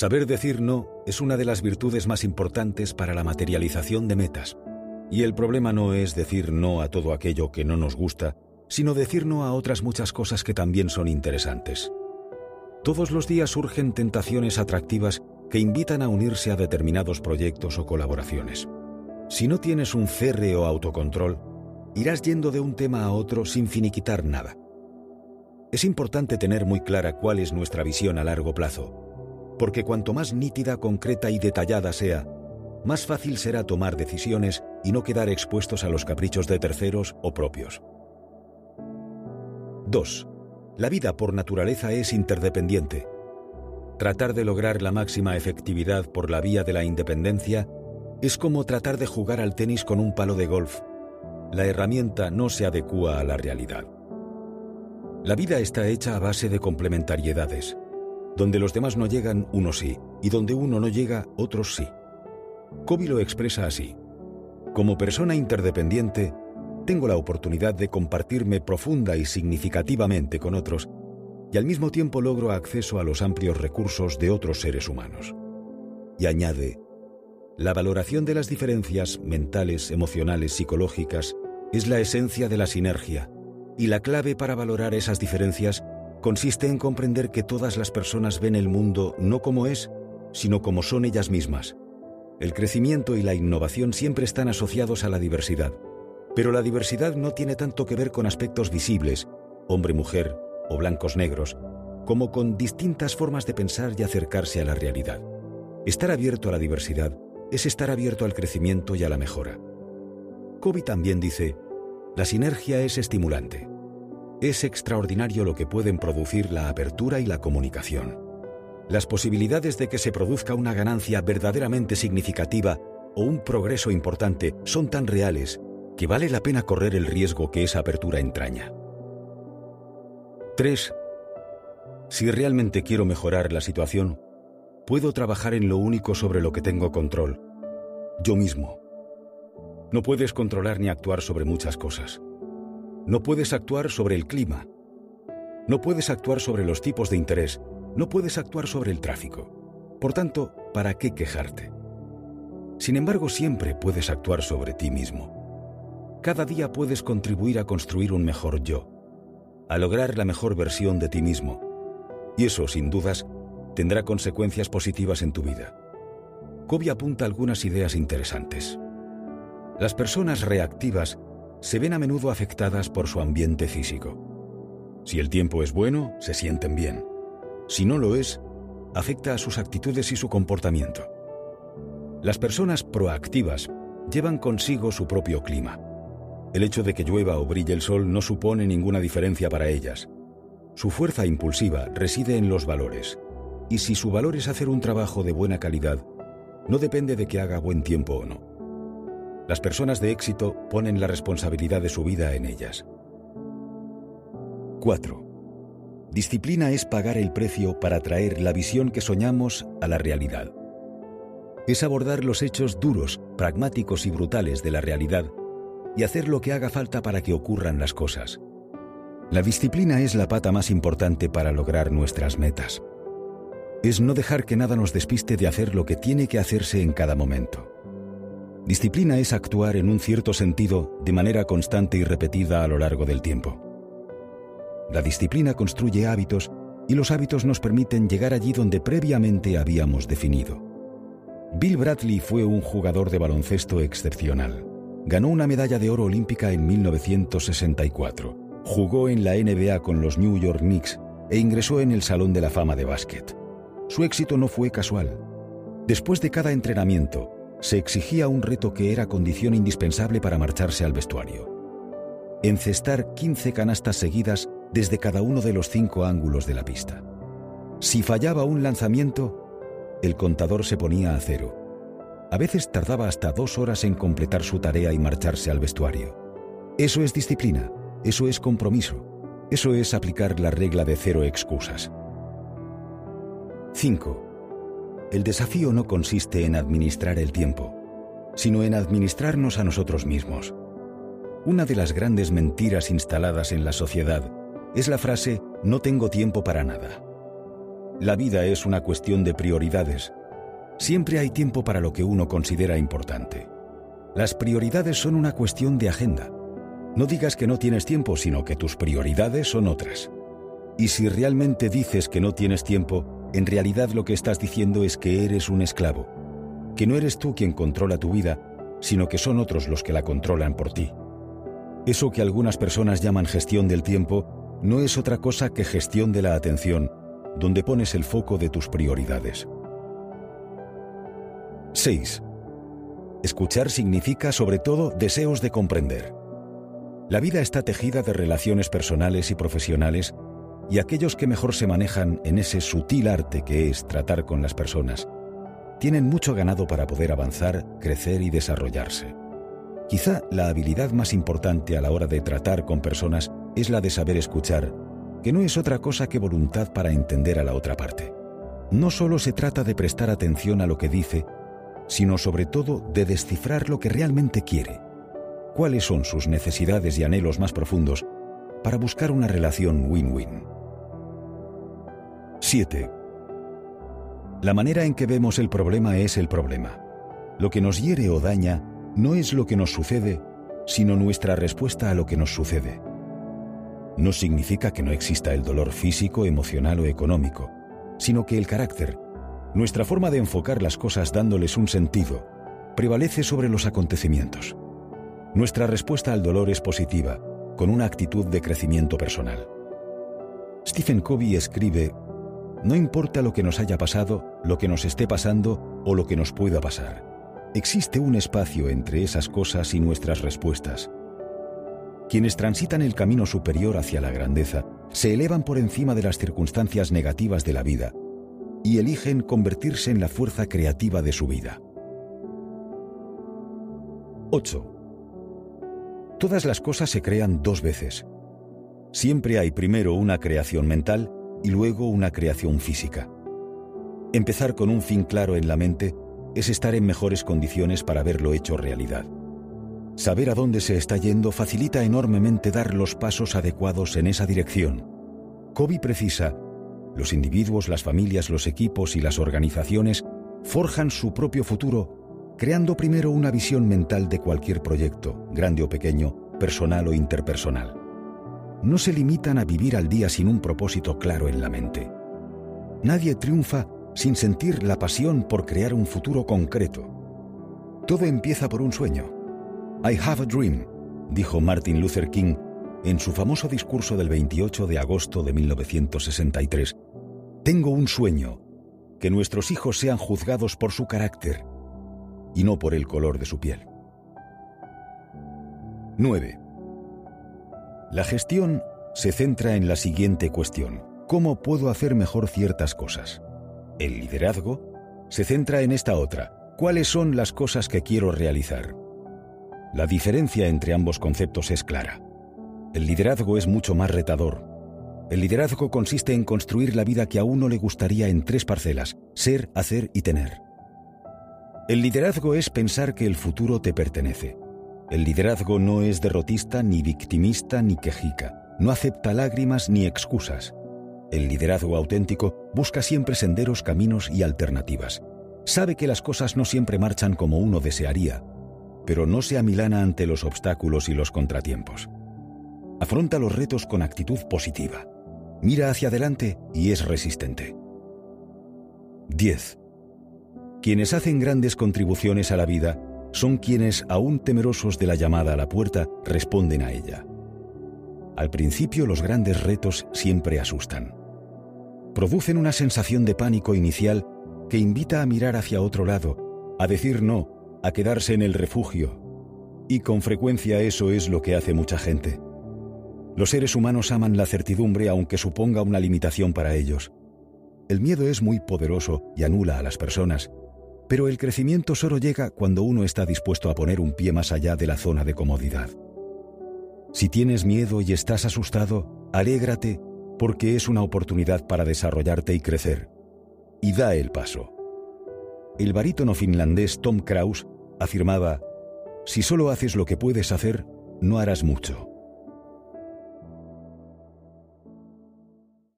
Saber decir no es una de las virtudes más importantes para la materialización de metas. Y el problema no es decir no a todo aquello que no nos gusta, sino decir no a otras muchas cosas que también son interesantes. Todos los días surgen tentaciones atractivas que invitan a unirse a determinados proyectos o colaboraciones. Si no tienes un férreo autocontrol, irás yendo de un tema a otro sin finiquitar nada. Es importante tener muy clara cuál es nuestra visión a largo plazo, porque cuanto más nítida, concreta y detallada sea, más fácil será tomar decisiones y no quedar expuestos a los caprichos de terceros o propios. 2. La vida por naturaleza es interdependiente. Tratar de lograr la máxima efectividad por la vía de la independencia es como tratar de jugar al tenis con un palo de golf. La herramienta no se adecúa a la realidad. La vida está hecha a base de complementariedades. Donde los demás no llegan, uno sí, y donde uno no llega, otros sí. Kobe lo expresa así. Como persona interdependiente, tengo la oportunidad de compartirme profunda y significativamente con otros y al mismo tiempo logro acceso a los amplios recursos de otros seres humanos. Y añade, la valoración de las diferencias mentales, emocionales, psicológicas es la esencia de la sinergia, y la clave para valorar esas diferencias consiste en comprender que todas las personas ven el mundo no como es, sino como son ellas mismas. El crecimiento y la innovación siempre están asociados a la diversidad, pero la diversidad no tiene tanto que ver con aspectos visibles, hombre-mujer o blancos-negros, como con distintas formas de pensar y acercarse a la realidad. Estar abierto a la diversidad es estar abierto al crecimiento y a la mejora. Kobe también dice, la sinergia es estimulante. Es extraordinario lo que pueden producir la apertura y la comunicación. Las posibilidades de que se produzca una ganancia verdaderamente significativa o un progreso importante son tan reales que vale la pena correr el riesgo que esa apertura entraña. 3. Si realmente quiero mejorar la situación, puedo trabajar en lo único sobre lo que tengo control, yo mismo. No puedes controlar ni actuar sobre muchas cosas. No puedes actuar sobre el clima. No puedes actuar sobre los tipos de interés. No puedes actuar sobre el tráfico. Por tanto, ¿para qué quejarte? Sin embargo, siempre puedes actuar sobre ti mismo. Cada día puedes contribuir a construir un mejor yo, a lograr la mejor versión de ti mismo. Y eso, sin dudas, tendrá consecuencias positivas en tu vida. Kobe apunta algunas ideas interesantes. Las personas reactivas se ven a menudo afectadas por su ambiente físico. Si el tiempo es bueno, se sienten bien. Si no lo es, afecta a sus actitudes y su comportamiento. Las personas proactivas llevan consigo su propio clima. El hecho de que llueva o brille el sol no supone ninguna diferencia para ellas. Su fuerza impulsiva reside en los valores, y si su valor es hacer un trabajo de buena calidad, no depende de que haga buen tiempo o no. Las personas de éxito ponen la responsabilidad de su vida en ellas. 4. Disciplina es pagar el precio para traer la visión que soñamos a la realidad. Es abordar los hechos duros, pragmáticos y brutales de la realidad y hacer lo que haga falta para que ocurran las cosas. La disciplina es la pata más importante para lograr nuestras metas. Es no dejar que nada nos despiste de hacer lo que tiene que hacerse en cada momento. Disciplina es actuar en un cierto sentido de manera constante y repetida a lo largo del tiempo. La disciplina construye hábitos y los hábitos nos permiten llegar allí donde previamente habíamos definido. Bill Bradley fue un jugador de baloncesto excepcional. Ganó una medalla de oro olímpica en 1964. Jugó en la NBA con los New York Knicks e ingresó en el Salón de la Fama de Básquet. Su éxito no fue casual. Después de cada entrenamiento, se exigía un reto que era condición indispensable para marcharse al vestuario. Encestar 15 canastas seguidas desde cada uno de los cinco ángulos de la pista. Si fallaba un lanzamiento, el contador se ponía a cero a veces tardaba hasta dos horas en completar su tarea y marcharse al vestuario. Eso es disciplina, eso es compromiso, eso es aplicar la regla de cero excusas. 5. El desafío no consiste en administrar el tiempo, sino en administrarnos a nosotros mismos. Una de las grandes mentiras instaladas en la sociedad es la frase no tengo tiempo para nada. La vida es una cuestión de prioridades. Siempre hay tiempo para lo que uno considera importante. Las prioridades son una cuestión de agenda. No digas que no tienes tiempo, sino que tus prioridades son otras. Y si realmente dices que no tienes tiempo, en realidad lo que estás diciendo es que eres un esclavo, que no eres tú quien controla tu vida, sino que son otros los que la controlan por ti. Eso que algunas personas llaman gestión del tiempo no es otra cosa que gestión de la atención, donde pones el foco de tus prioridades. 6. Escuchar significa sobre todo deseos de comprender. La vida está tejida de relaciones personales y profesionales y aquellos que mejor se manejan en ese sutil arte que es tratar con las personas, tienen mucho ganado para poder avanzar, crecer y desarrollarse. Quizá la habilidad más importante a la hora de tratar con personas es la de saber escuchar, que no es otra cosa que voluntad para entender a la otra parte. No solo se trata de prestar atención a lo que dice, sino sobre todo de descifrar lo que realmente quiere, cuáles son sus necesidades y anhelos más profundos para buscar una relación win-win. 7. La manera en que vemos el problema es el problema. Lo que nos hiere o daña no es lo que nos sucede, sino nuestra respuesta a lo que nos sucede. No significa que no exista el dolor físico, emocional o económico, sino que el carácter, nuestra forma de enfocar las cosas dándoles un sentido, prevalece sobre los acontecimientos. Nuestra respuesta al dolor es positiva, con una actitud de crecimiento personal. Stephen Covey escribe no importa lo que nos haya pasado, lo que nos esté pasando o lo que nos pueda pasar. Existe un espacio entre esas cosas y nuestras respuestas. Quienes transitan el camino superior hacia la grandeza se elevan por encima de las circunstancias negativas de la vida y eligen convertirse en la fuerza creativa de su vida. 8. Todas las cosas se crean dos veces. Siempre hay primero una creación mental y luego una creación física. Empezar con un fin claro en la mente es estar en mejores condiciones para verlo hecho realidad. Saber a dónde se está yendo facilita enormemente dar los pasos adecuados en esa dirección. Kobe precisa, los individuos, las familias, los equipos y las organizaciones forjan su propio futuro, creando primero una visión mental de cualquier proyecto, grande o pequeño, personal o interpersonal no se limitan a vivir al día sin un propósito claro en la mente. Nadie triunfa sin sentir la pasión por crear un futuro concreto. Todo empieza por un sueño. I have a dream, dijo Martin Luther King en su famoso discurso del 28 de agosto de 1963. Tengo un sueño, que nuestros hijos sean juzgados por su carácter y no por el color de su piel. 9. La gestión se centra en la siguiente cuestión. ¿Cómo puedo hacer mejor ciertas cosas? El liderazgo se centra en esta otra. ¿Cuáles son las cosas que quiero realizar? La diferencia entre ambos conceptos es clara. El liderazgo es mucho más retador. El liderazgo consiste en construir la vida que a uno le gustaría en tres parcelas, ser, hacer y tener. El liderazgo es pensar que el futuro te pertenece, el liderazgo no es derrotista, ni victimista, ni quejica. No acepta lágrimas ni excusas. El liderazgo auténtico busca siempre senderos, caminos y alternativas. Sabe que las cosas no siempre marchan como uno desearía, pero no se amilana ante los obstáculos y los contratiempos. Afronta los retos con actitud positiva. Mira hacia adelante y es resistente. 10. Quienes hacen grandes contribuciones a la vida son quienes, aún temerosos de la llamada a la puerta, responden a ella. Al principio los grandes retos siempre asustan. Producen una sensación de pánico inicial que invita a mirar hacia otro lado, a decir no, a quedarse en el refugio. Y con frecuencia eso es lo que hace mucha gente. Los seres humanos aman la certidumbre aunque suponga una limitación para ellos. El miedo es muy poderoso y anula a las personas, pero el crecimiento solo llega cuando uno está dispuesto a poner un pie más allá de la zona de comodidad. Si tienes miedo y estás asustado, alégrate porque es una oportunidad para desarrollarte y crecer. Y da el paso. El barítono finlandés Tom Kraus afirmaba, si solo haces lo que puedes hacer, no harás mucho.